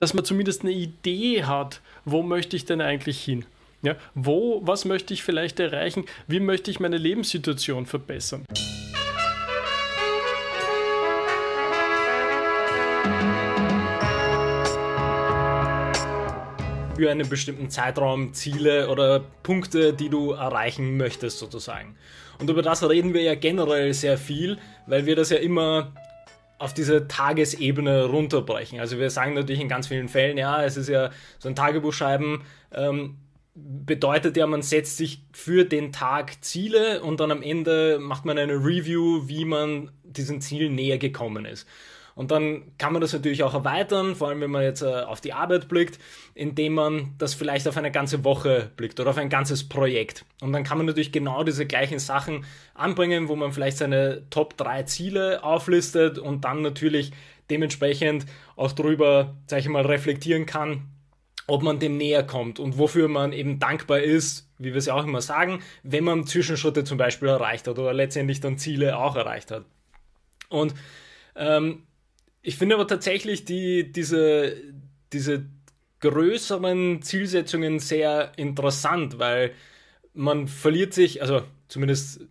dass man zumindest eine Idee hat, wo möchte ich denn eigentlich hin? Ja, wo, was möchte ich vielleicht erreichen? Wie möchte ich meine Lebenssituation verbessern? Für einen bestimmten Zeitraum Ziele oder Punkte, die du erreichen möchtest, sozusagen. Und über das reden wir ja generell sehr viel, weil wir das ja immer auf diese Tagesebene runterbrechen. Also wir sagen natürlich in ganz vielen Fällen, ja, es ist ja so ein Tagebuch schreiben, ähm, bedeutet ja, man setzt sich für den Tag Ziele und dann am Ende macht man eine Review, wie man diesen Zielen näher gekommen ist. Und dann kann man das natürlich auch erweitern, vor allem wenn man jetzt äh, auf die Arbeit blickt, indem man das vielleicht auf eine ganze Woche blickt oder auf ein ganzes Projekt. Und dann kann man natürlich genau diese gleichen Sachen anbringen, wo man vielleicht seine Top 3 Ziele auflistet und dann natürlich dementsprechend auch darüber, sag ich mal, reflektieren kann, ob man dem näher kommt und wofür man eben dankbar ist, wie wir es ja auch immer sagen, wenn man Zwischenschritte zum Beispiel erreicht hat oder letztendlich dann Ziele auch erreicht hat. Und ähm, ich finde aber tatsächlich die, diese, diese größeren Zielsetzungen sehr interessant, weil man verliert sich, also zumindest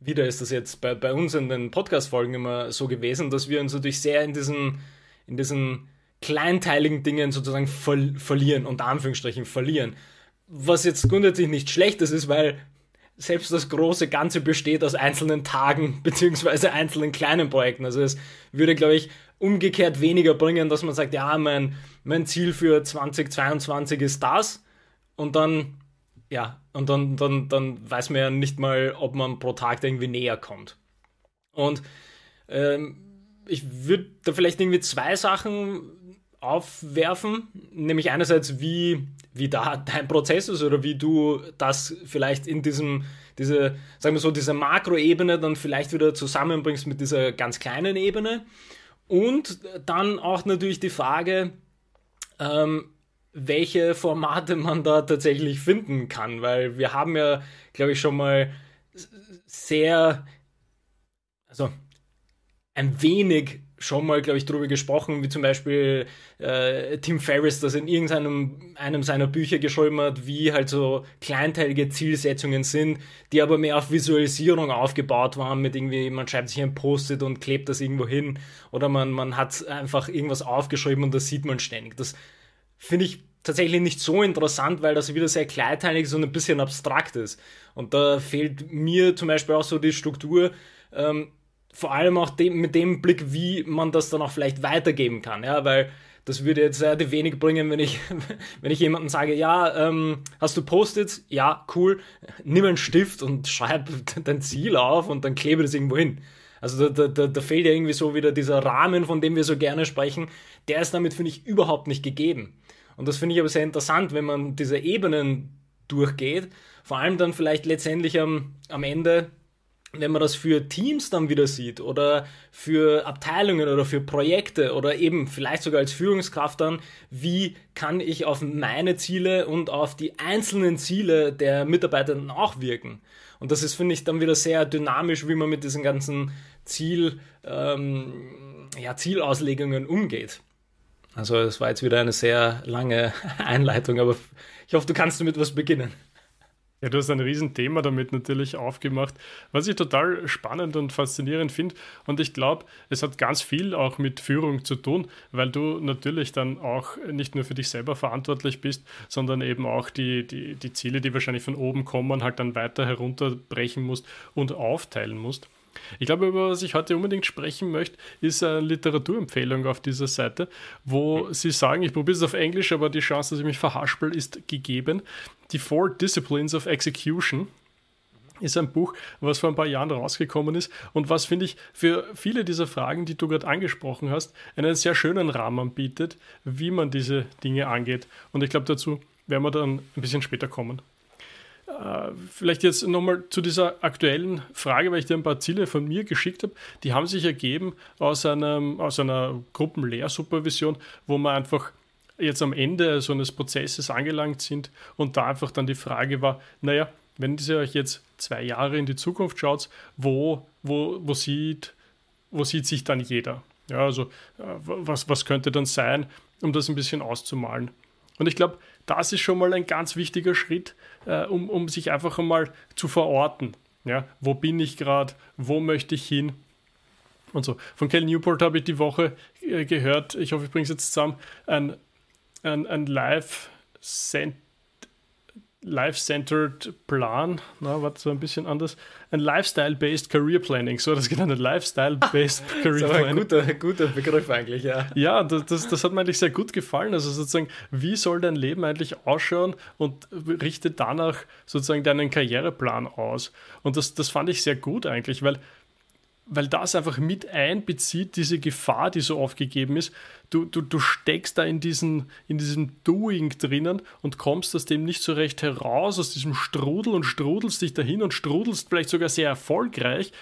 wieder ist das jetzt bei, bei uns in den Podcast-Folgen immer so gewesen, dass wir uns natürlich sehr in diesen, in diesen kleinteiligen Dingen sozusagen ver verlieren, unter Anführungsstrichen verlieren. Was jetzt grundsätzlich nicht schlecht ist, weil selbst das große Ganze besteht aus einzelnen Tagen beziehungsweise einzelnen kleinen Projekten. Also es würde, glaube ich, umgekehrt weniger bringen, dass man sagt, ja, mein, mein Ziel für 2022 ist das und dann, ja, und dann, dann, dann weiß man ja nicht mal, ob man pro Tag irgendwie näher kommt. Und ähm, ich würde da vielleicht irgendwie zwei Sachen aufwerfen, nämlich einerseits, wie, wie da dein Prozess ist oder wie du das vielleicht in diesem, diese, sagen wir so, dieser Makroebene dann vielleicht wieder zusammenbringst mit dieser ganz kleinen Ebene. Und dann auch natürlich die Frage, ähm, welche Formate man da tatsächlich finden kann, weil wir haben ja, glaube ich, schon mal sehr, also ein wenig schon mal, glaube ich, darüber gesprochen, wie zum Beispiel äh, Tim Ferriss das in irgendeinem einem seiner Bücher geschrieben hat, wie halt so kleinteilige Zielsetzungen sind, die aber mehr auf Visualisierung aufgebaut waren, mit irgendwie, man schreibt sich ein Post-it und klebt das irgendwo hin oder man, man hat einfach irgendwas aufgeschrieben und das sieht man ständig. Das finde ich tatsächlich nicht so interessant, weil das wieder sehr kleinteilig ist und ein bisschen abstrakt ist. Und da fehlt mir zum Beispiel auch so die Struktur, ähm, vor allem auch dem, mit dem Blick, wie man das dann auch vielleicht weitergeben kann, ja, weil das würde jetzt relativ wenig bringen, wenn ich, wenn ich jemandem sage, ja, ähm, hast du Post-its? Ja, cool. Nimm einen Stift und schreib dein Ziel auf und dann klebe das irgendwo hin. Also da, da, da fehlt ja irgendwie so wieder dieser Rahmen, von dem wir so gerne sprechen. Der ist damit, finde ich, überhaupt nicht gegeben. Und das finde ich aber sehr interessant, wenn man diese Ebenen durchgeht. Vor allem dann vielleicht letztendlich am, am Ende wenn man das für Teams dann wieder sieht oder für Abteilungen oder für Projekte oder eben vielleicht sogar als Führungskraft dann, wie kann ich auf meine Ziele und auf die einzelnen Ziele der Mitarbeiter auch wirken? Und das ist, finde ich, dann wieder sehr dynamisch, wie man mit diesen ganzen Ziel, ähm, ja, Zielauslegungen umgeht. Also es war jetzt wieder eine sehr lange Einleitung, aber ich hoffe, du kannst damit was beginnen. Ja, du hast ein Riesenthema damit natürlich aufgemacht, was ich total spannend und faszinierend finde. Und ich glaube, es hat ganz viel auch mit Führung zu tun, weil du natürlich dann auch nicht nur für dich selber verantwortlich bist, sondern eben auch die, die, die Ziele, die wahrscheinlich von oben kommen, halt dann weiter herunterbrechen musst und aufteilen musst. Ich glaube, über was ich heute unbedingt sprechen möchte, ist eine Literaturempfehlung auf dieser Seite, wo sie sagen, ich probiere es auf Englisch, aber die Chance, dass ich mich verhaspel, ist gegeben. Die Four Disciplines of Execution ist ein Buch, was vor ein paar Jahren rausgekommen ist und was, finde ich, für viele dieser Fragen, die du gerade angesprochen hast, einen sehr schönen Rahmen bietet, wie man diese Dinge angeht. Und ich glaube, dazu werden wir dann ein bisschen später kommen. Äh, vielleicht jetzt nochmal zu dieser aktuellen Frage, weil ich dir ein paar Ziele von mir geschickt habe. Die haben sich ergeben aus, einem, aus einer Gruppenlehrsupervision, wo man einfach jetzt am Ende so eines Prozesses angelangt sind und da einfach dann die Frage war, naja, wenn ihr euch jetzt zwei Jahre in die Zukunft schaut, wo, wo, wo, sieht, wo sieht sich dann jeder? Ja, also äh, was, was könnte dann sein, um das ein bisschen auszumalen. Und ich glaube, das ist schon mal ein ganz wichtiger Schritt, äh, um, um sich einfach einmal zu verorten. Ja, wo bin ich gerade? Wo möchte ich hin? Und so. Von Cal Newport habe ich die Woche äh, gehört, ich hoffe, ich bringe es jetzt zusammen, ein, ein, ein Live-Center Life-Centered Plan, na, war so ein bisschen anders. Ein Lifestyle-Based Career Planning, so das genannt, Lifestyle-Based Career das ist Planning. Ein guter, guter Begriff eigentlich, ja. Ja, das, das, das, hat mir eigentlich sehr gut gefallen. Also sozusagen, wie soll dein Leben eigentlich ausschauen und richte danach sozusagen deinen Karriereplan aus. Und das, das fand ich sehr gut eigentlich, weil weil das einfach mit einbezieht, diese Gefahr, die so oft gegeben ist. Du, du, du steckst da in, diesen, in diesem Doing drinnen und kommst aus dem nicht so recht heraus, aus diesem Strudel und strudelst dich dahin und strudelst vielleicht sogar sehr erfolgreich,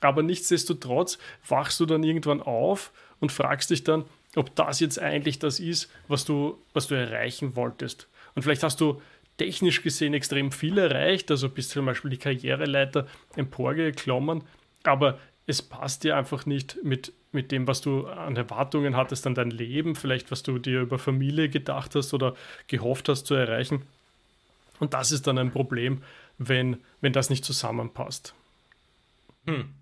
aber nichtsdestotrotz wachst du dann irgendwann auf und fragst dich dann, ob das jetzt eigentlich das ist, was du, was du erreichen wolltest. Und vielleicht hast du technisch gesehen extrem viel erreicht, also bist zum Beispiel die Karriereleiter emporgeklommen, aber es passt dir einfach nicht mit, mit dem, was du an Erwartungen hattest an dein Leben, vielleicht was du dir über Familie gedacht hast oder gehofft hast zu erreichen. Und das ist dann ein Problem, wenn, wenn das nicht zusammenpasst. Hm.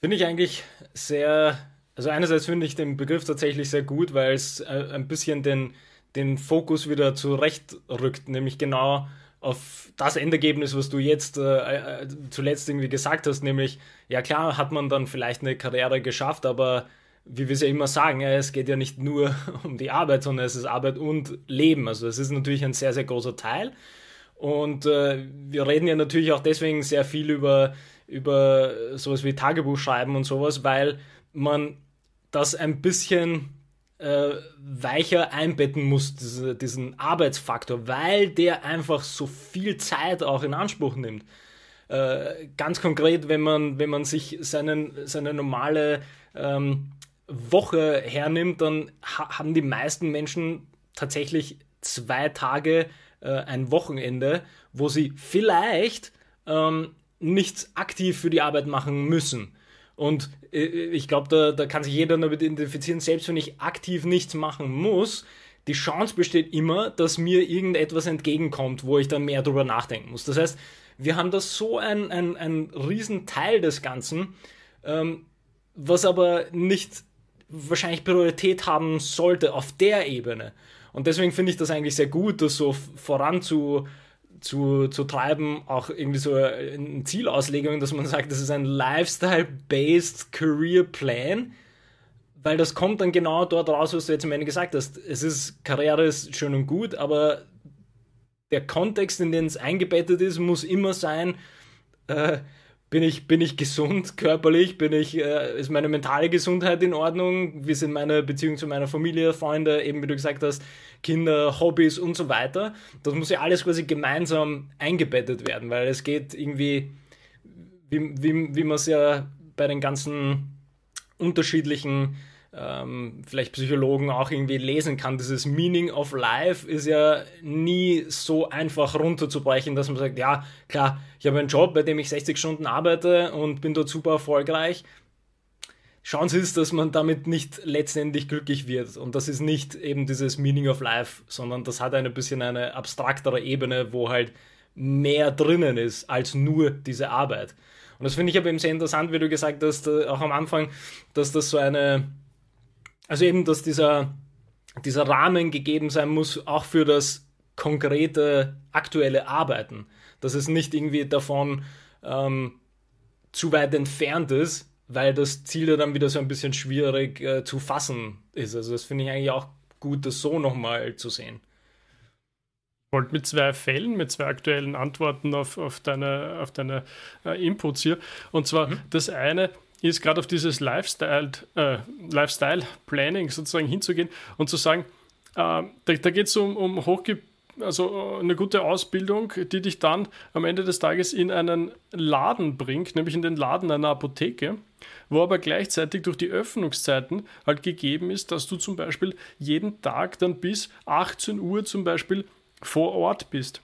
Finde ich eigentlich sehr, also einerseits finde ich den Begriff tatsächlich sehr gut, weil es äh, ein bisschen den, den Fokus wieder zurechtrückt, nämlich genau auf das Endergebnis, was du jetzt äh, äh, zuletzt irgendwie gesagt hast, nämlich, ja klar, hat man dann vielleicht eine Karriere geschafft, aber wie wir es ja immer sagen, ja, es geht ja nicht nur um die Arbeit, sondern es ist Arbeit und Leben. Also es ist natürlich ein sehr, sehr großer Teil. Und äh, wir reden ja natürlich auch deswegen sehr viel über, über sowas wie Tagebuch schreiben und sowas, weil man das ein bisschen äh, weicher einbetten muss, diese, diesen Arbeitsfaktor, weil der einfach so viel Zeit auch in Anspruch nimmt. Äh, ganz konkret, wenn man, wenn man sich seinen, seine normale ähm, Woche hernimmt, dann ha haben die meisten Menschen tatsächlich zwei Tage äh, ein Wochenende, wo sie vielleicht ähm, nichts aktiv für die Arbeit machen müssen. Und äh, ich glaube, da, da kann sich jeder damit identifizieren, selbst wenn ich aktiv nichts machen muss, die Chance besteht immer, dass mir irgendetwas entgegenkommt, wo ich dann mehr drüber nachdenken muss. Das heißt, wir haben da so ein, ein, ein Riesenteil des Ganzen, ähm, was aber nicht wahrscheinlich Priorität haben sollte auf der Ebene. Und deswegen finde ich das eigentlich sehr gut, das so voranzu, zu, zu treiben, auch irgendwie so eine Zielauslegung, dass man sagt, das ist ein Lifestyle-based Career Plan, weil das kommt dann genau dort raus, was du jetzt am Ende gesagt hast. Es ist, Karriere ist schön und gut, aber der Kontext, in den es eingebettet ist, muss immer sein, äh, bin ich, bin ich gesund körperlich, bin ich, äh, ist meine mentale Gesundheit in Ordnung, wie sind meine Beziehungen zu meiner Familie, Freunde, eben wie du gesagt hast, Kinder, Hobbys und so weiter. Das muss ja alles quasi gemeinsam eingebettet werden, weil es geht irgendwie, wie, wie, wie man es ja bei den ganzen unterschiedlichen ähm, vielleicht Psychologen auch irgendwie lesen kann. Dieses Meaning of Life ist ja nie so einfach runterzubrechen, dass man sagt, ja, klar, ich habe einen Job, bei dem ich 60 Stunden arbeite und bin dort super erfolgreich. Chance ist, dass man damit nicht letztendlich glücklich wird. Und das ist nicht eben dieses Meaning of Life, sondern das hat ein bisschen eine abstraktere Ebene, wo halt mehr drinnen ist als nur diese Arbeit. Und das finde ich aber eben sehr interessant, wie du gesagt hast, äh, auch am Anfang, dass das so eine, also eben, dass dieser, dieser Rahmen gegeben sein muss, auch für das konkrete, aktuelle Arbeiten. Dass es nicht irgendwie davon ähm, zu weit entfernt ist, weil das Ziel ja dann wieder so ein bisschen schwierig äh, zu fassen ist. Also das finde ich eigentlich auch gut, das so nochmal zu sehen. Ich wollte mit zwei Fällen, mit zwei aktuellen Antworten auf, auf deine, auf deine äh, Inputs hier. Und zwar mhm. das eine ist gerade auf dieses Lifestyle, äh, Lifestyle Planning sozusagen hinzugehen und zu sagen, äh, da, da geht es um, um hochge also eine gute Ausbildung, die dich dann am Ende des Tages in einen Laden bringt, nämlich in den Laden einer Apotheke, wo aber gleichzeitig durch die Öffnungszeiten halt gegeben ist, dass du zum Beispiel jeden Tag dann bis 18 Uhr zum Beispiel vor Ort bist.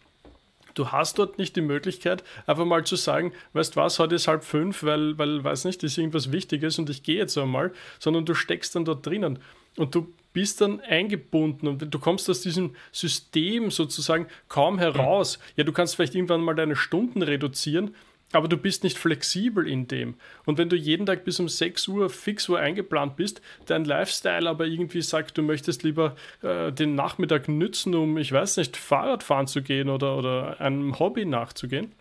Du hast dort nicht die Möglichkeit, einfach mal zu sagen, weißt was, heute ist halb fünf, weil, weil, weiß nicht, ist irgendwas Wichtiges und ich gehe jetzt einmal, sondern du steckst dann dort drinnen. und du bist dann eingebunden und du kommst aus diesem System sozusagen kaum heraus. Ja, du kannst vielleicht irgendwann mal deine Stunden reduzieren, aber du bist nicht flexibel in dem. Und wenn du jeden Tag bis um 6 Uhr fix Uhr eingeplant bist, dein Lifestyle aber irgendwie sagt, du möchtest lieber äh, den Nachmittag nützen, um, ich weiß nicht, Fahrrad fahren zu gehen oder, oder einem Hobby nachzugehen,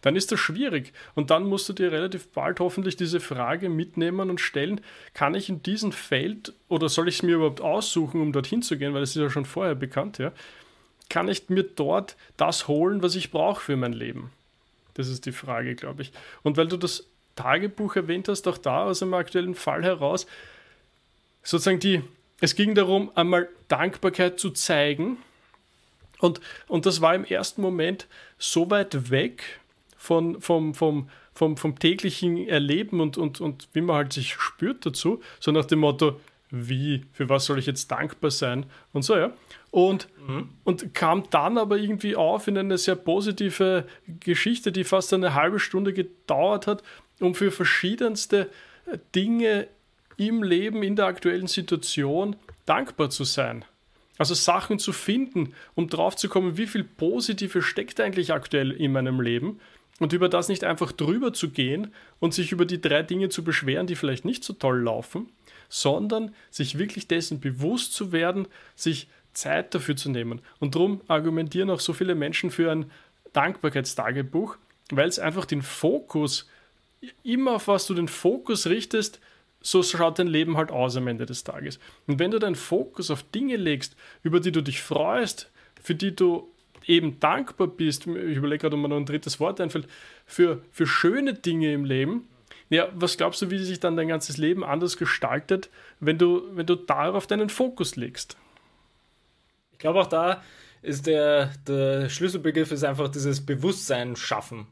dann ist das schwierig. Und dann musst du dir relativ bald hoffentlich diese Frage mitnehmen und stellen, kann ich in diesem Feld oder soll ich es mir überhaupt aussuchen, um dorthin zu gehen, weil es ist ja schon vorher bekannt, ja, kann ich mir dort das holen, was ich brauche für mein Leben? Das ist die Frage, glaube ich. Und weil du das Tagebuch erwähnt hast, auch da aus einem aktuellen Fall heraus, sozusagen die, es ging darum, einmal Dankbarkeit zu zeigen. Und, und das war im ersten Moment so weit weg von, vom, vom, vom, vom täglichen Erleben und, und, und wie man halt sich spürt dazu, so nach dem Motto, wie, für was soll ich jetzt dankbar sein und so, ja. Und, mhm. und kam dann aber irgendwie auf in eine sehr positive Geschichte, die fast eine halbe Stunde gedauert hat, um für verschiedenste Dinge im Leben, in der aktuellen Situation dankbar zu sein. Also Sachen zu finden, um drauf zu kommen, wie viel Positive steckt eigentlich aktuell in meinem Leben und über das nicht einfach drüber zu gehen und sich über die drei Dinge zu beschweren, die vielleicht nicht so toll laufen, sondern sich wirklich dessen bewusst zu werden, sich Zeit dafür zu nehmen. Und darum argumentieren auch so viele Menschen für ein Dankbarkeitstagebuch, weil es einfach den Fokus, immer auf was du den Fokus richtest, so schaut dein Leben halt aus am Ende des Tages. Und wenn du deinen Fokus auf Dinge legst, über die du dich freust, für die du eben dankbar bist, ich überlege gerade, ob mir noch ein drittes Wort einfällt, für, für schöne Dinge im Leben, ja, was glaubst du, wie sich dann dein ganzes Leben anders gestaltet, wenn du, wenn du darauf deinen Fokus legst? Ich glaube auch da ist der, der Schlüsselbegriff ist einfach dieses Bewusstsein schaffen.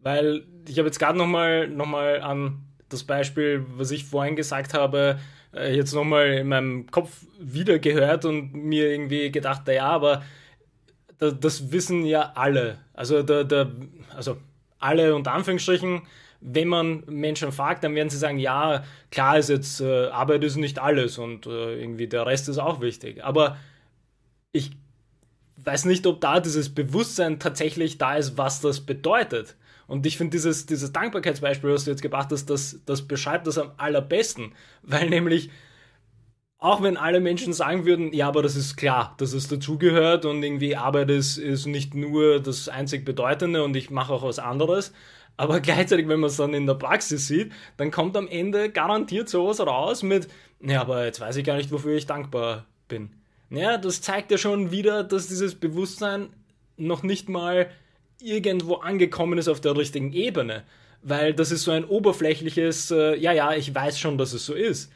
Weil ich habe jetzt gerade nochmal noch mal an das Beispiel, was ich vorhin gesagt habe, äh, jetzt nochmal in meinem Kopf wieder gehört und mir irgendwie gedacht, ja, aber das wissen ja alle. Also, der, der, also alle unter Anführungsstrichen, wenn man Menschen fragt, dann werden sie sagen, ja, klar ist jetzt, äh, Arbeit ist nicht alles und äh, irgendwie der Rest ist auch wichtig. Aber ich weiß nicht, ob da dieses Bewusstsein tatsächlich da ist, was das bedeutet. Und ich finde, dieses, dieses Dankbarkeitsbeispiel, was du jetzt gebracht hast, das, das beschreibt das am allerbesten. Weil nämlich auch wenn alle Menschen sagen würden, ja, aber das ist klar, dass es dazugehört und irgendwie Arbeit ist, ist nicht nur das einzig Bedeutende und ich mache auch was anderes. Aber gleichzeitig, wenn man es dann in der Praxis sieht, dann kommt am Ende garantiert sowas raus mit, ja, aber jetzt weiß ich gar nicht, wofür ich dankbar bin. Ja, das zeigt ja schon wieder, dass dieses Bewusstsein noch nicht mal irgendwo angekommen ist auf der richtigen Ebene. Weil das ist so ein oberflächliches, äh, ja, ja, ich weiß schon, dass es so ist.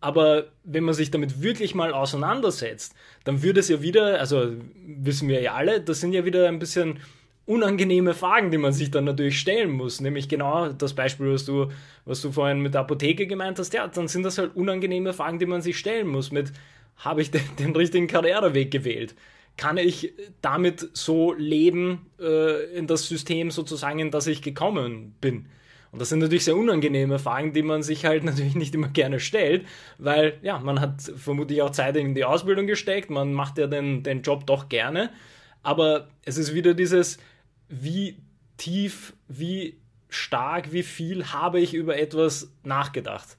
Aber wenn man sich damit wirklich mal auseinandersetzt, dann würde es ja wieder, also wissen wir ja alle, das sind ja wieder ein bisschen unangenehme Fragen, die man sich dann natürlich stellen muss. Nämlich genau das Beispiel, was du, was du vorhin mit der Apotheke gemeint hast. Ja, dann sind das halt unangenehme Fragen, die man sich stellen muss. Mit, habe ich den, den richtigen Karriereweg gewählt? Kann ich damit so leben äh, in das System sozusagen, in das ich gekommen bin? Und das sind natürlich sehr unangenehme Fragen, die man sich halt natürlich nicht immer gerne stellt, weil ja, man hat vermutlich auch Zeit in die Ausbildung gesteckt, man macht ja den, den Job doch gerne, aber es ist wieder dieses, wie tief, wie stark, wie viel habe ich über etwas nachgedacht.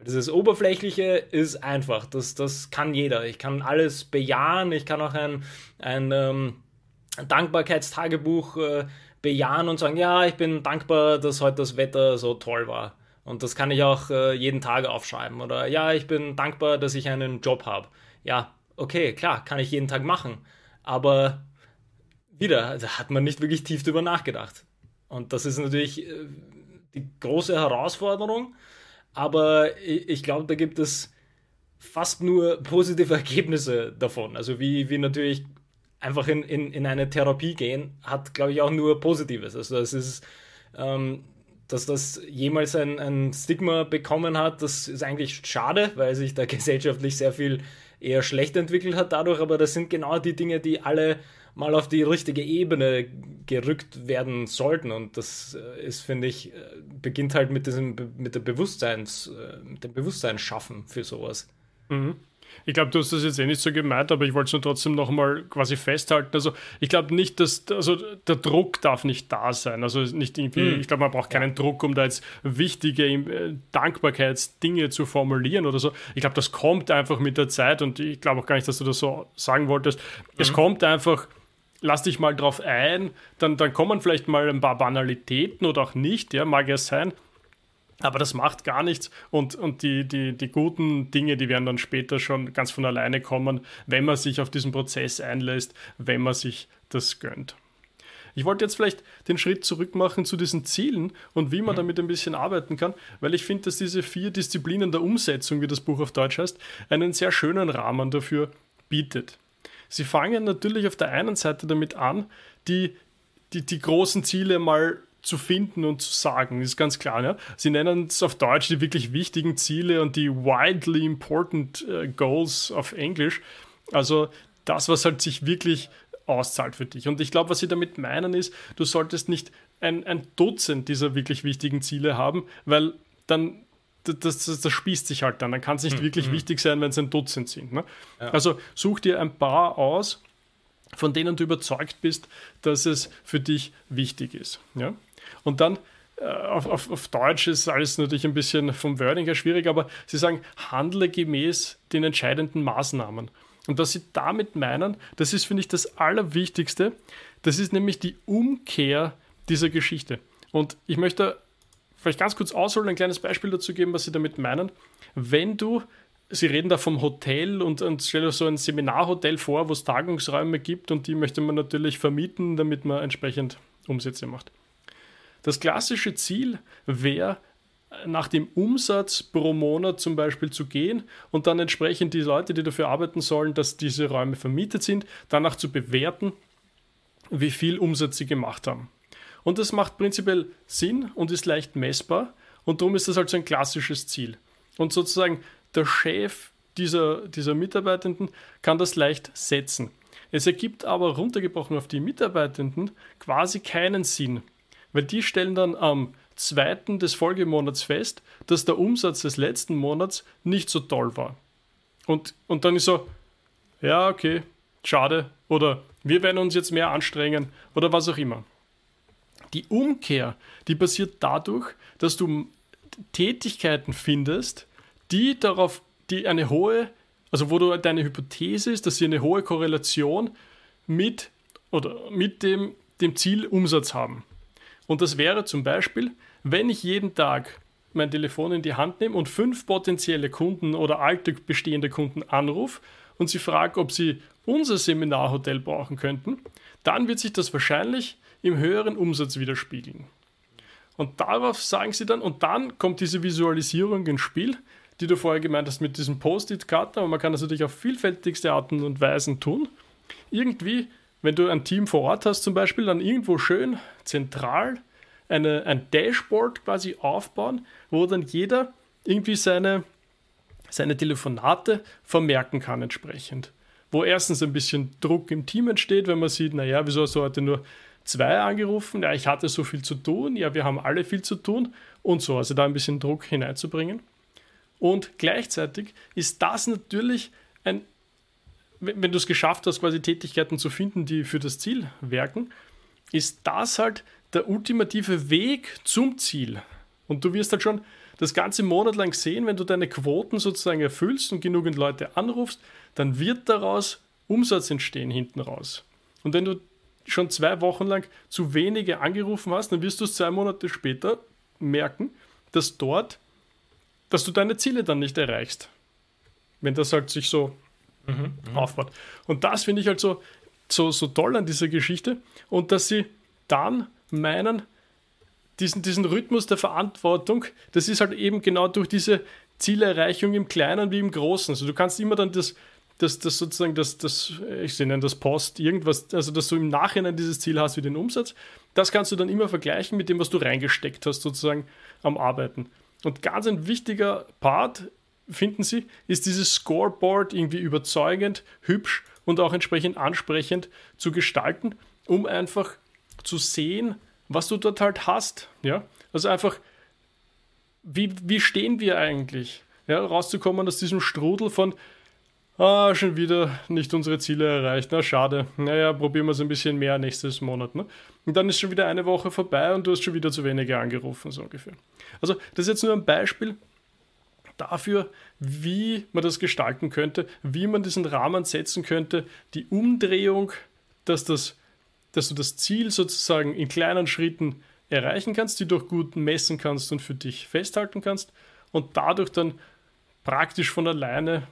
Dieses Oberflächliche ist einfach, das, das kann jeder. Ich kann alles bejahen, ich kann auch ein, ein ähm, Dankbarkeitstagebuch äh, bejahen und sagen, ja, ich bin dankbar, dass heute das Wetter so toll war. Und das kann ich auch äh, jeden Tag aufschreiben. Oder ja, ich bin dankbar, dass ich einen Job habe. Ja, okay, klar, kann ich jeden Tag machen. Aber wieder, da hat man nicht wirklich tief drüber nachgedacht. Und das ist natürlich äh, die große Herausforderung. Aber ich, glaube, da gibt es fast nur positive Ergebnisse davon. Also wie, wie natürlich einfach in, in, in eine Therapie gehen, hat, glaube ich, auch nur Positives. Also es ist, ähm, dass das jemals ein, ein Stigma bekommen hat, das ist eigentlich schade, weil sich da gesellschaftlich sehr viel eher schlecht entwickelt hat dadurch, aber das sind genau die Dinge, die alle mal auf die richtige Ebene gerückt werden sollten. Und das äh, ist, finde ich, äh, beginnt halt mit diesem, mit der Bewusstseins, äh, mit dem Bewusstsein schaffen für sowas. Mhm. Ich glaube, du hast das jetzt eh nicht so gemeint, aber ich wollte es nur trotzdem nochmal quasi festhalten. Also ich glaube nicht, dass, also der Druck darf nicht da sein. Also nicht irgendwie, mhm. ich glaube, man braucht keinen. Druck, um da jetzt wichtige Dankbarkeitsdinge zu formulieren oder so. Ich glaube, das kommt einfach mit der Zeit und ich glaube auch gar nicht, dass du das so sagen wolltest. Mhm. Es kommt einfach lass dich mal drauf ein, dann, dann kommen vielleicht mal ein paar Banalitäten oder auch nicht, ja, mag ja sein. Aber das macht gar nichts und, und die, die, die guten Dinge, die werden dann später schon ganz von alleine kommen, wenn man sich auf diesen Prozess einlässt, wenn man sich das gönnt. Ich wollte jetzt vielleicht den Schritt zurück machen zu diesen Zielen und wie man mhm. damit ein bisschen arbeiten kann, weil ich finde, dass diese vier Disziplinen der Umsetzung, wie das Buch auf Deutsch heißt, einen sehr schönen Rahmen dafür bietet. Sie fangen natürlich auf der einen Seite damit an, die, die, die großen Ziele mal zu finden und zu sagen, ist ganz klar. Ja? Sie nennen es auf Deutsch die wirklich wichtigen Ziele und die widely important uh, goals auf Englisch. Also das, was halt sich wirklich auszahlt für dich. Und ich glaube, was sie damit meinen ist, du solltest nicht ein, ein Dutzend dieser wirklich wichtigen Ziele haben, weil dann das, das, das, spießt sich halt dann. Dann kann es nicht mhm. wirklich hm. wichtig sein, wenn es ein Dutzend sind. Ne? Ja. Also such dir ein paar aus, von denen du überzeugt bist, dass es für dich wichtig ist. Ja? Und dann äh, auf, auf, auf, Deutsch ist alles natürlich ein bisschen vom Wording her schwierig, aber sie sagen, handle gemäß den entscheidenden Maßnahmen. Und was sie damit meinen, das ist, finde ich, das Allerwichtigste. Das ist nämlich die Umkehr dieser Geschichte. Und ich möchte vielleicht ganz kurz ausholen, ein kleines Beispiel dazu geben, was sie damit meinen. Wenn du Sie reden da vom Hotel und, und stell dir so ein Seminarhotel vor, wo es Tagungsräume gibt und die möchte man natürlich vermieten, damit man entsprechend Umsätze macht. Das klassische Ziel wäre, nach dem Umsatz pro Monat zum Beispiel zu gehen und dann entsprechend die Leute, die dafür arbeiten sollen, dass diese Räume vermietet sind, danach zu bewerten, wie viel Umsatz sie gemacht haben. Und das macht prinzipiell Sinn und ist leicht messbar und darum ist das halt so ein klassisches Ziel. Und sozusagen der Chef dieser, dieser Mitarbeitenden kann das leicht setzen. Es ergibt aber runtergebrochen auf die Mitarbeitenden quasi keinen Sinn, weil die stellen dann am zweiten des Folgemonats fest, dass der Umsatz des letzten Monats nicht so toll war. Und, und dann ist so, ja, okay, schade, oder wir werden uns jetzt mehr anstrengen, oder was auch immer. Die Umkehr, die passiert dadurch, dass du Tätigkeiten findest, die darauf, die eine hohe, also wo du deine Hypothese ist, dass sie eine hohe Korrelation mit oder mit dem, dem Ziel Umsatz haben. Und das wäre zum Beispiel, wenn ich jeden Tag mein Telefon in die Hand nehme und fünf potenzielle Kunden oder alte bestehende Kunden anrufe und sie frage, ob sie unser Seminarhotel brauchen könnten, dann wird sich das wahrscheinlich im höheren Umsatz widerspiegeln. Und darauf sagen sie dann, und dann kommt diese Visualisierung ins Spiel, die du vorher gemeint hast mit diesem Post-it-Karten, aber man kann das natürlich auf vielfältigste Arten und Weisen tun. Irgendwie wenn du ein Team vor Ort hast zum Beispiel, dann irgendwo schön zentral eine, ein Dashboard quasi aufbauen, wo dann jeder irgendwie seine, seine Telefonate vermerken kann entsprechend. Wo erstens ein bisschen Druck im Team entsteht, wenn man sieht, naja, wieso hast du heute nur zwei angerufen? Ja, ich hatte so viel zu tun, ja, wir haben alle viel zu tun und so. Also da ein bisschen Druck hineinzubringen. Und gleichzeitig ist das natürlich ein wenn, du es geschafft hast, quasi Tätigkeiten zu finden, die für das Ziel werken, ist das halt der ultimative Weg zum Ziel. Und du wirst halt schon das ganze Monat lang sehen, wenn du deine Quoten sozusagen erfüllst und genügend Leute anrufst, dann wird daraus Umsatz entstehen hinten raus. Und wenn du schon zwei Wochen lang zu wenige angerufen hast, dann wirst du es zwei Monate später merken, dass dort, dass du deine Ziele dann nicht erreichst. Wenn das halt sich so mhm, mhm, aufbaut. Und das finde ich halt so, so, so toll an dieser Geschichte und dass sie dann meinen, diesen, diesen Rhythmus der Verantwortung, das ist halt eben genau durch diese Zielerreichung im Kleinen wie im Großen. Also du kannst immer dann das, das, das sozusagen, das, das, ich nenne das Post, irgendwas, also dass du im Nachhinein dieses Ziel hast wie den Umsatz, das kannst du dann immer vergleichen mit dem, was du reingesteckt hast, sozusagen am Arbeiten. Und ganz ein wichtiger Part finden Sie, ist dieses Scoreboard irgendwie überzeugend, hübsch und auch entsprechend ansprechend zu gestalten, um einfach zu sehen, was du dort halt hast. Ja? Also einfach, wie, wie stehen wir eigentlich? ja, rauszukommen aus diesem Strudel von, ah, schon wieder nicht unsere Ziele erreicht, na schade, naja, probieren wir es ein bisschen mehr nächstes Monat. Ne? Und dann ist schon wieder eine Woche vorbei und du hast schon wieder zu wenige angerufen, so ungefähr. Also das ist jetzt nur ein Beispiel dafür, wie man das gestalten könnte, wie man diesen Rahmen setzen könnte, die Umdrehung, dass, das, dass du das Ziel sozusagen in kleinen Schritten erreichen kannst, die du auch gut messen kannst und für dich festhalten kannst und dadurch dann praktisch von alleine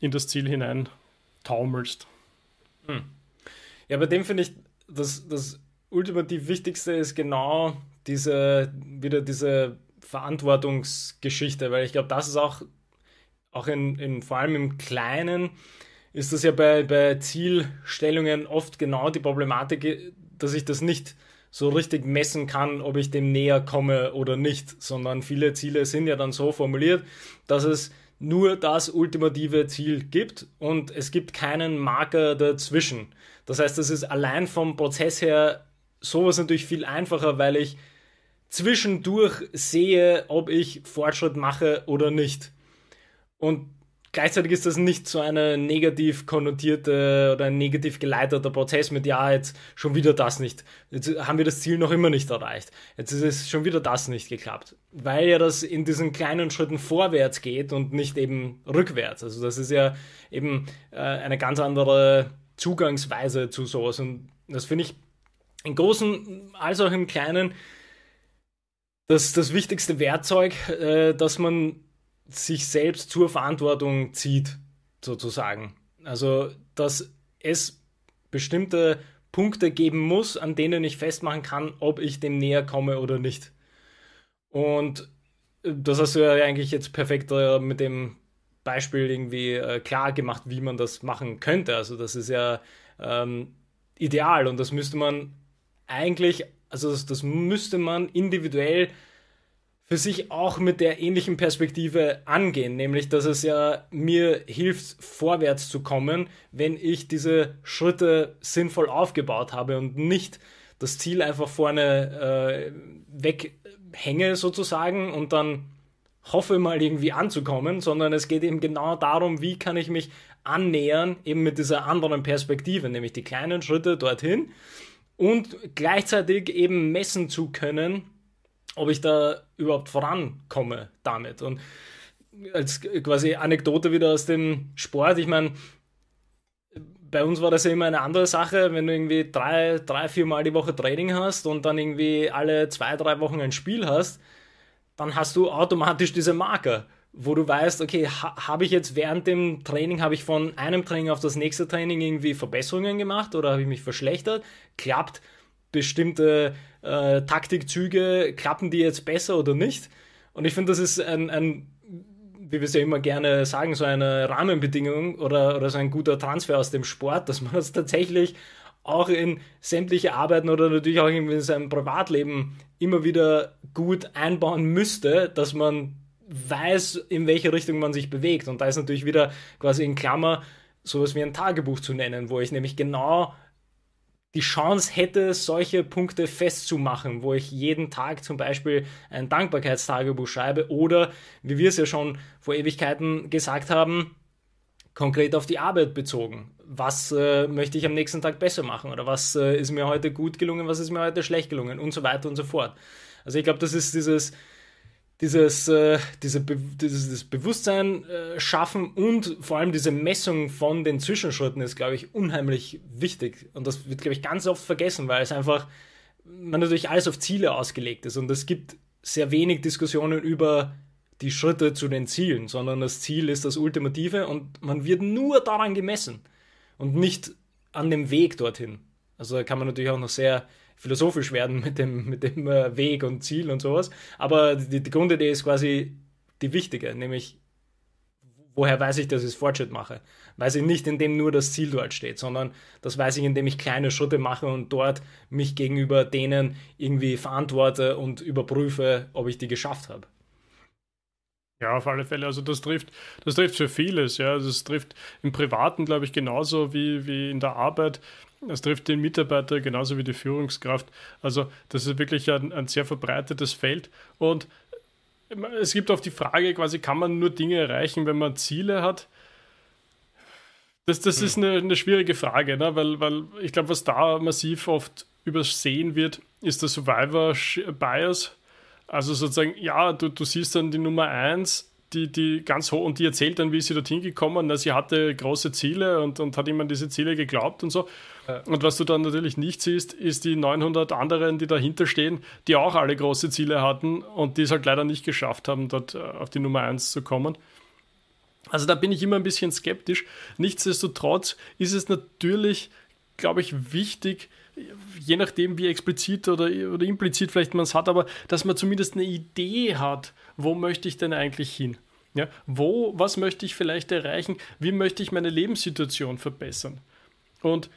in das Ziel hinein taumelst. Hm. Ja, bei dem finde ich, das, das ultimativ Wichtigste ist genau diese, wieder diese Verantwortungsgeschichte, weil ich glaube, das ist auch, auch in, in, vor allem im Kleinen, ist das ja bei, bei Zielstellungen oft genau die Problematik, dass ich das nicht so richtig messen kann, ob ich dem näher komme oder nicht, sondern viele Ziele sind ja dann so formuliert, dass es nur das ultimative Ziel gibt und es gibt keinen Marker dazwischen. Das heißt, das ist allein vom Prozess her sowas natürlich viel einfacher, weil ich zwischendurch sehe, ob ich Fortschritt mache oder nicht. Und gleichzeitig ist das nicht so eine negativ konnotierte oder ein negativ geleiteter Prozess mit, ja, jetzt schon wieder das nicht. Jetzt haben wir das Ziel noch immer nicht erreicht. Jetzt ist es schon wieder das nicht geklappt. Weil ja das in diesen kleinen Schritten vorwärts geht und nicht eben rückwärts. Also das ist ja eben äh, eine ganz andere Zugangsweise zu sowas. Und das finde ich im Großen als auch im Kleinen das, das wichtigste Werkzeug, äh, dass man sich selbst zur Verantwortung zieht, sozusagen. Also, dass es bestimmte Punkte geben muss, an denen ich festmachen kann, ob ich dem näher komme oder nicht. Und äh, das hast du ja eigentlich jetzt perfekt äh, mit dem Beispiel irgendwie äh, klar gemacht, wie man das machen könnte. Also das ist ja ähm, ideal und das müsste man eigentlich, also das, das müsste man individuell für sich auch mit der ähnlichen Perspektive angehen, nämlich dass es ja mir hilft, vorwärts zu kommen, wenn ich diese Schritte sinnvoll aufgebaut habe und nicht das Ziel einfach vorne äh, weghänge sozusagen und dann hoffe mal irgendwie anzukommen, sondern es geht eben genau darum, wie kann ich mich annähern, eben mit dieser anderen Perspektive, nämlich die kleinen Schritte dorthin und gleichzeitig eben messen zu können, ob ich da überhaupt vorankomme damit. Und als quasi Anekdote wieder aus dem Sport, ich meine, bei uns war das ja immer eine andere Sache, wenn du irgendwie drei, drei, vier Mal die Woche Training hast und dann irgendwie alle zwei, drei Wochen ein Spiel hast, dann hast du automatisch diese Marker, wo du weißt, okay, ha, habe ich jetzt während dem Training, habe ich von einem Training auf das nächste Training irgendwie Verbesserungen gemacht oder habe ich mich verschlechtert? Klappt bestimmte äh, Taktikzüge, klappen die jetzt besser oder nicht? Und ich finde, das ist ein, ein, wie wir es ja immer gerne sagen, so eine Rahmenbedingung oder, oder so ein guter Transfer aus dem Sport, dass man das tatsächlich auch in sämtliche Arbeiten oder natürlich auch in seinem Privatleben immer wieder gut einbauen müsste, dass man weiß, in welche Richtung man sich bewegt. Und da ist natürlich wieder quasi in Klammer sowas wie ein Tagebuch zu nennen, wo ich nämlich genau die Chance hätte, solche Punkte festzumachen, wo ich jeden Tag zum Beispiel ein Dankbarkeitstagebuch schreibe oder, wie wir es ja schon vor Ewigkeiten gesagt haben, konkret auf die Arbeit bezogen. Was äh, möchte ich am nächsten Tag besser machen oder was äh, ist mir heute gut gelungen, was ist mir heute schlecht gelungen und so weiter und so fort. Also ich glaube, das ist dieses dieses, äh, diese Be dieses Bewusstsein äh, schaffen und vor allem diese Messung von den Zwischenschritten ist, glaube ich, unheimlich wichtig. Und das wird, glaube ich, ganz oft vergessen, weil es einfach, man natürlich alles auf Ziele ausgelegt ist. Und es gibt sehr wenig Diskussionen über die Schritte zu den Zielen, sondern das Ziel ist das Ultimative und man wird nur daran gemessen und nicht an dem Weg dorthin. Also da kann man natürlich auch noch sehr philosophisch werden mit dem, mit dem äh, Weg und Ziel und sowas. Aber die, die Grundidee ist quasi die wichtige, nämlich woher weiß ich, dass ich Fortschritt mache? Weiß ich nicht, indem nur das Ziel dort steht, sondern das weiß ich, indem ich kleine Schritte mache und dort mich gegenüber denen irgendwie verantworte und überprüfe, ob ich die geschafft habe. Ja, auf alle Fälle. Also das trifft, das trifft für vieles, ja. Das also trifft im Privaten, glaube ich, genauso wie, wie in der Arbeit. Es trifft den Mitarbeiter genauso wie die Führungskraft. Also das ist wirklich ein, ein sehr verbreitetes Feld. Und es gibt auch die Frage, quasi, kann man nur Dinge erreichen, wenn man Ziele hat? Das, das hm. ist eine, eine, schwierige Frage, ne? weil, weil ich glaube, was da massiv oft übersehen wird, ist der Survivor-Bias. Also sozusagen, ja, du, du siehst dann die Nummer 1, die, die ganz hoch und die erzählt dann, wie sie dorthin gekommen ist. Sie hatte große Ziele und, und hat immer an diese Ziele geglaubt und so. Und was du dann natürlich nicht siehst, ist die 900 anderen, die dahinter stehen, die auch alle große Ziele hatten und die es halt leider nicht geschafft haben, dort äh, auf die Nummer 1 zu kommen. Also da bin ich immer ein bisschen skeptisch. Nichtsdestotrotz ist es natürlich, glaube ich, wichtig, je nachdem, wie explizit oder, oder implizit vielleicht man es hat, aber dass man zumindest eine Idee hat, wo möchte ich denn eigentlich hin? Ja, wo, was möchte ich vielleicht erreichen? Wie möchte ich meine Lebenssituation verbessern? Und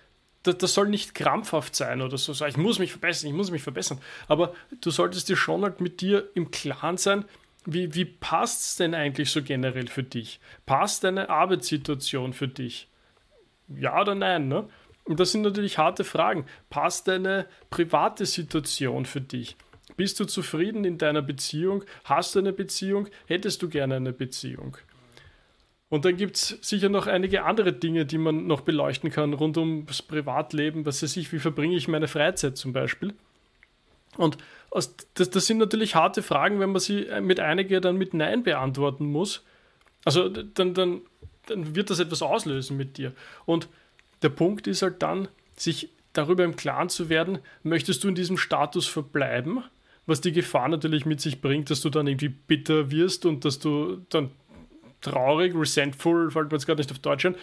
das, das, soll nicht krampfhaft sein oder so, ich muss mich verbessern, ich muss mich verbessern. Aber du solltest dir schon halt mit dir im Klaren sein, wie, wie passt es denn eigentlich so generell für dich? Passt deine Arbeitssituation für dich? Ja oder nein? Ne? Und das sind natürlich harte Fragen. Passt deine private Situation für dich? Bist du zufrieden in deiner Beziehung? Hast du eine Beziehung? Hättest du gerne eine Beziehung? Und dann gibt es sicher noch einige andere Dinge, die man noch beleuchten kann rund ums Privatleben. Was weiß ich, wie verbringe ich meine Freizeit zum Beispiel? Und das, das sind natürlich harte Fragen, wenn man sie mit einiger dann mit Nein beantworten muss. Also dann, dann, dann wird das etwas auslösen mit dir. Und der Punkt ist halt dann, sich darüber im Klaren zu werden, möchtest du in diesem Status verbleiben, was die Gefahr natürlich mit sich bringt, dass du dann irgendwie bitter wirst und dass du dann traurig, resentful, fällt mir jetzt gerade nicht auf Deutsch ein,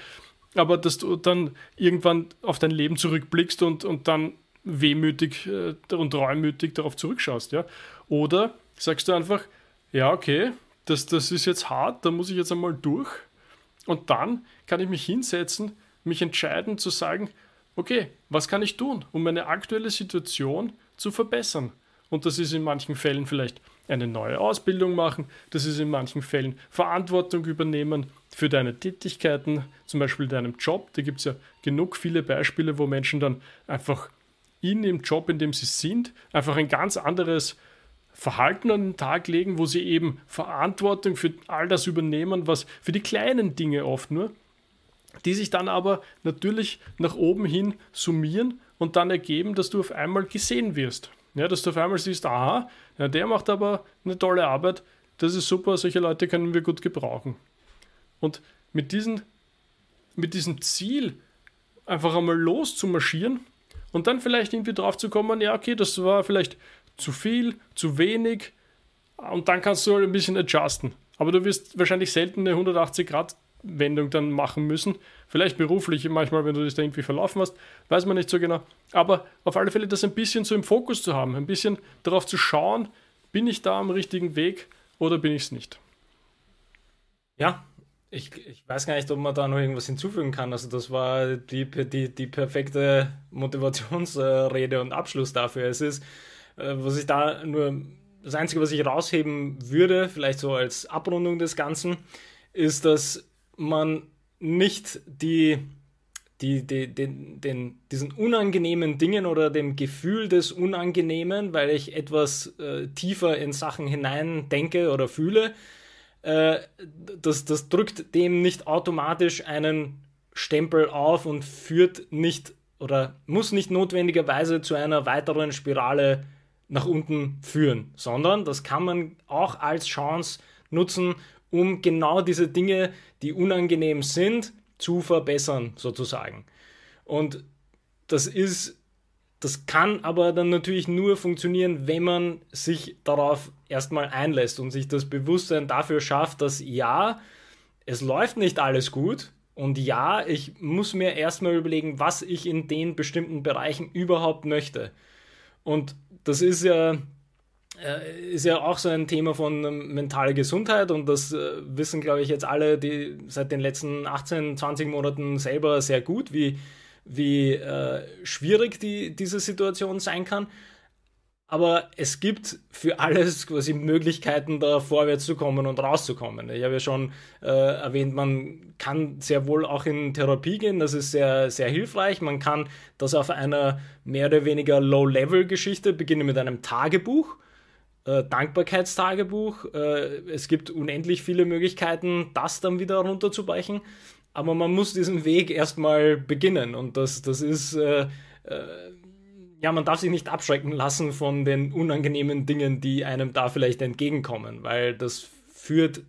aber dass du dann irgendwann auf dein Leben zurückblickst und, und dann wehmütig äh, und reumütig darauf zurückschaust, ja. Oder sagst du einfach, ja, okay, das, das ist jetzt hart, da muss ich jetzt einmal durch und dann kann ich mich hinsetzen mich entscheiden zu sagen, okay, was kann ich tun, um meine aktuelle Situation zu verbessern? Und das ist in manchen Fällen vielleicht eine neue Ausbildung machen, das ist in manchen Fällen Verantwortung übernehmen für deine Tätigkeiten, zum Beispiel deinem Job. Da gibt es ja genug viele Beispiele, wo Menschen dann einfach in dem Job, in dem sie sind, einfach ein ganz anderes Verhalten an den Tag legen, wo sie eben Verantwortung für all das übernehmen, was für die kleinen Dinge oft nur, die sich dann aber natürlich nach oben hin summieren und dann ergeben, dass du auf einmal gesehen wirst. Ja, dass du auf einmal siehst, aha, ja, der macht aber eine tolle Arbeit, das ist super, solche Leute können wir gut gebrauchen. Und mit, diesen, mit diesem Ziel einfach einmal loszumarschieren und dann vielleicht irgendwie drauf zu kommen, ja, okay, das war vielleicht zu viel, zu wenig und dann kannst du halt ein bisschen adjusten. Aber du wirst wahrscheinlich selten eine 180 Grad Wendung dann machen müssen. Vielleicht beruflich manchmal, wenn du dich da irgendwie verlaufen hast, weiß man nicht so genau. Aber auf alle Fälle das ein bisschen so im Fokus zu haben, ein bisschen darauf zu schauen, bin ich da am richtigen Weg oder bin ich es nicht. Ja, ich, ich weiß gar nicht, ob man da noch irgendwas hinzufügen kann. Also das war die, die, die perfekte Motivationsrede und Abschluss dafür. Es ist, äh, was ich da nur, das Einzige, was ich rausheben würde, vielleicht so als Abrundung des Ganzen, ist, dass man nicht die, die, die, den, den, diesen unangenehmen Dingen oder dem Gefühl des Unangenehmen, weil ich etwas äh, tiefer in Sachen hinein denke oder fühle, äh, das, das drückt dem nicht automatisch einen Stempel auf und führt nicht oder muss nicht notwendigerweise zu einer weiteren Spirale nach unten führen, sondern das kann man auch als Chance nutzen, um genau diese Dinge, die unangenehm sind, zu verbessern, sozusagen. Und das ist, das kann aber dann natürlich nur funktionieren, wenn man sich darauf erstmal einlässt und sich das Bewusstsein dafür schafft, dass ja, es läuft nicht alles gut und ja, ich muss mir erstmal überlegen, was ich in den bestimmten Bereichen überhaupt möchte. Und das ist ja ist ja auch so ein Thema von ähm, mentaler Gesundheit und das äh, wissen, glaube ich, jetzt alle, die seit den letzten 18, 20 Monaten selber sehr gut, wie, wie äh, schwierig die, diese Situation sein kann. Aber es gibt für alles quasi Möglichkeiten, da vorwärts zu kommen und rauszukommen. Ich habe ja schon äh, erwähnt, man kann sehr wohl auch in Therapie gehen. Das ist sehr, sehr hilfreich. Man kann das auf einer mehr oder weniger Low-Level-Geschichte beginnen mit einem Tagebuch äh, Dankbarkeitstagebuch. Äh, es gibt unendlich viele Möglichkeiten, das dann wieder runterzubrechen. Aber man muss diesen Weg erstmal beginnen. Und das, das ist, äh, äh, ja, man darf sich nicht abschrecken lassen von den unangenehmen Dingen, die einem da vielleicht entgegenkommen, weil das führt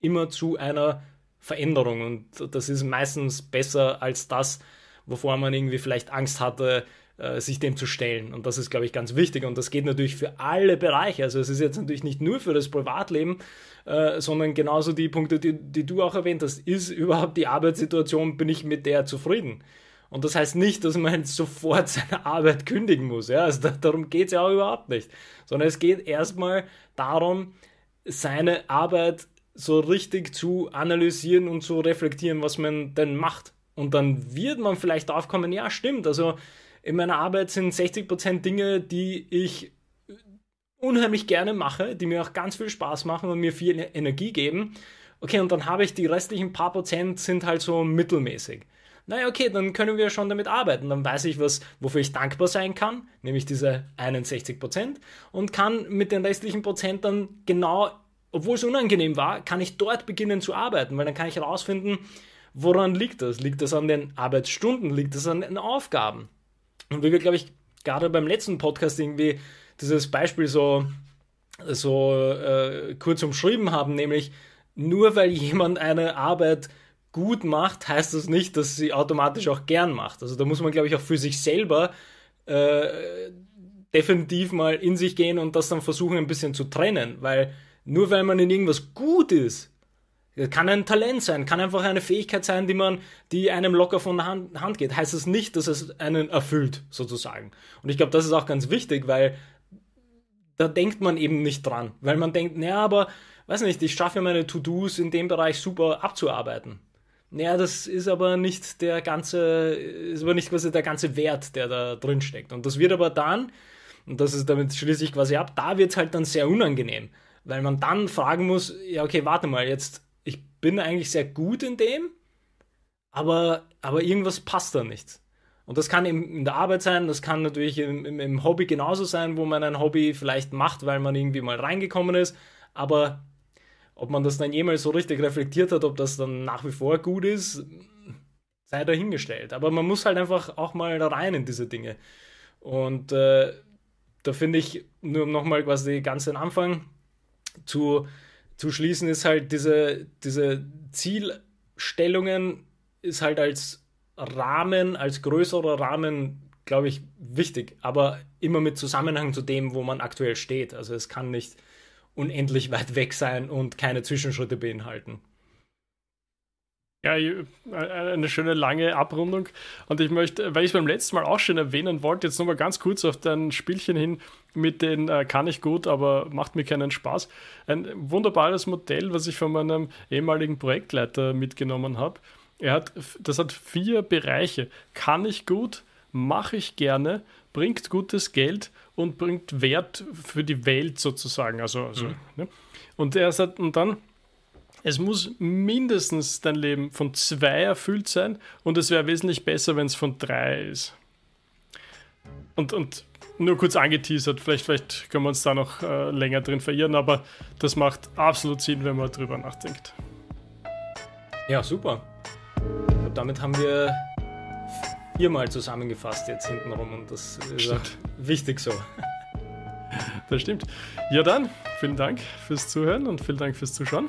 immer zu einer Veränderung. Und das ist meistens besser als das, wovor man irgendwie vielleicht Angst hatte, äh, sich dem zu stellen. Und das ist, glaube ich, ganz wichtig. Und das geht natürlich für alle Bereiche. Also es ist jetzt natürlich nicht nur für das Privatleben, äh, sondern genauso die Punkte, die, die du auch erwähnt hast. Ist überhaupt die Arbeitssituation, bin ich mit der zufrieden? Und das heißt nicht, dass man sofort seine Arbeit kündigen muss. Ja? Also da, darum geht es ja auch überhaupt nicht. Sondern es geht erstmal darum, seine Arbeit so richtig zu analysieren und zu reflektieren, was man denn macht. Und dann wird man vielleicht aufkommen, ja, stimmt. Also in meiner Arbeit sind 60% Dinge, die ich unheimlich gerne mache, die mir auch ganz viel Spaß machen und mir viel Energie geben. Okay, und dann habe ich die restlichen paar Prozent sind halt so mittelmäßig. Naja, okay, dann können wir schon damit arbeiten. Dann weiß ich, was, wofür ich dankbar sein kann, nämlich diese 61 Prozent, und kann mit den restlichen Prozent dann genau, obwohl es unangenehm war, kann ich dort beginnen zu arbeiten, weil dann kann ich herausfinden, woran liegt das? Liegt das an den Arbeitsstunden? Liegt das an den Aufgaben? Und wie wir, glaube ich, gerade beim letzten Podcast irgendwie dieses Beispiel so, so äh, kurz umschrieben haben, nämlich nur weil jemand eine Arbeit gut macht, heißt das nicht, dass sie automatisch auch gern macht. Also da muss man, glaube ich, auch für sich selber äh, definitiv mal in sich gehen und das dann versuchen ein bisschen zu trennen, weil nur weil man in irgendwas gut ist, kann ein Talent sein, kann einfach eine Fähigkeit sein, die man, die einem locker von der Hand, Hand geht. Heißt es das nicht, dass es einen erfüllt, sozusagen. Und ich glaube, das ist auch ganz wichtig, weil da denkt man eben nicht dran. Weil man denkt, naja, aber, weiß nicht, ich schaffe meine To-Dos in dem Bereich super abzuarbeiten. Naja, das ist aber nicht der ganze, ist aber nicht quasi der ganze Wert, der da drin steckt. Und das wird aber dann, und das ist damit schließe ich quasi ab, da wird es halt dann sehr unangenehm. Weil man dann fragen muss, ja, okay, warte mal, jetzt bin eigentlich sehr gut in dem, aber, aber irgendwas passt da nicht. Und das kann in der Arbeit sein, das kann natürlich im, im, im, Hobby genauso sein, wo man ein Hobby vielleicht macht, weil man irgendwie mal reingekommen ist, aber ob man das dann jemals so richtig reflektiert hat, ob das dann nach wie vor gut ist, sei dahingestellt. Aber man muss halt einfach auch mal rein in diese Dinge. Und äh, da finde ich, nur um nochmal quasi ganz den Anfang zu zu schließen ist halt diese, diese Zielstellungen ist halt als Rahmen, als größerer Rahmen, glaube ich, wichtig, aber immer mit Zusammenhang zu dem, wo man aktuell steht. Also es kann nicht unendlich weit weg sein und keine Zwischenschritte beinhalten. Ja, eine schöne lange Abrundung. Und ich möchte, weil ich beim letzten Mal auch schon erwähnen wollte, jetzt nochmal ganz kurz auf dein Spielchen hin mit den äh, kann ich gut, aber macht mir keinen Spaß. Ein wunderbares Modell, was ich von meinem ehemaligen Projektleiter mitgenommen habe. Er hat, das hat vier Bereiche. Kann ich gut, mache ich gerne, bringt gutes Geld und bringt Wert für die Welt sozusagen. Also, also mhm. ne? Und er sagt, und dann es muss mindestens dein Leben von zwei erfüllt sein und es wäre wesentlich besser, wenn es von drei ist. Und, und nur kurz angeteasert, vielleicht, vielleicht können wir uns da noch äh, länger drin verirren, aber das macht absolut Sinn, wenn man drüber nachdenkt. Ja, super. Und damit haben wir viermal zusammengefasst jetzt hintenrum und das ist auch wichtig so. Das stimmt. Ja dann, vielen Dank fürs Zuhören und vielen Dank fürs Zuschauen.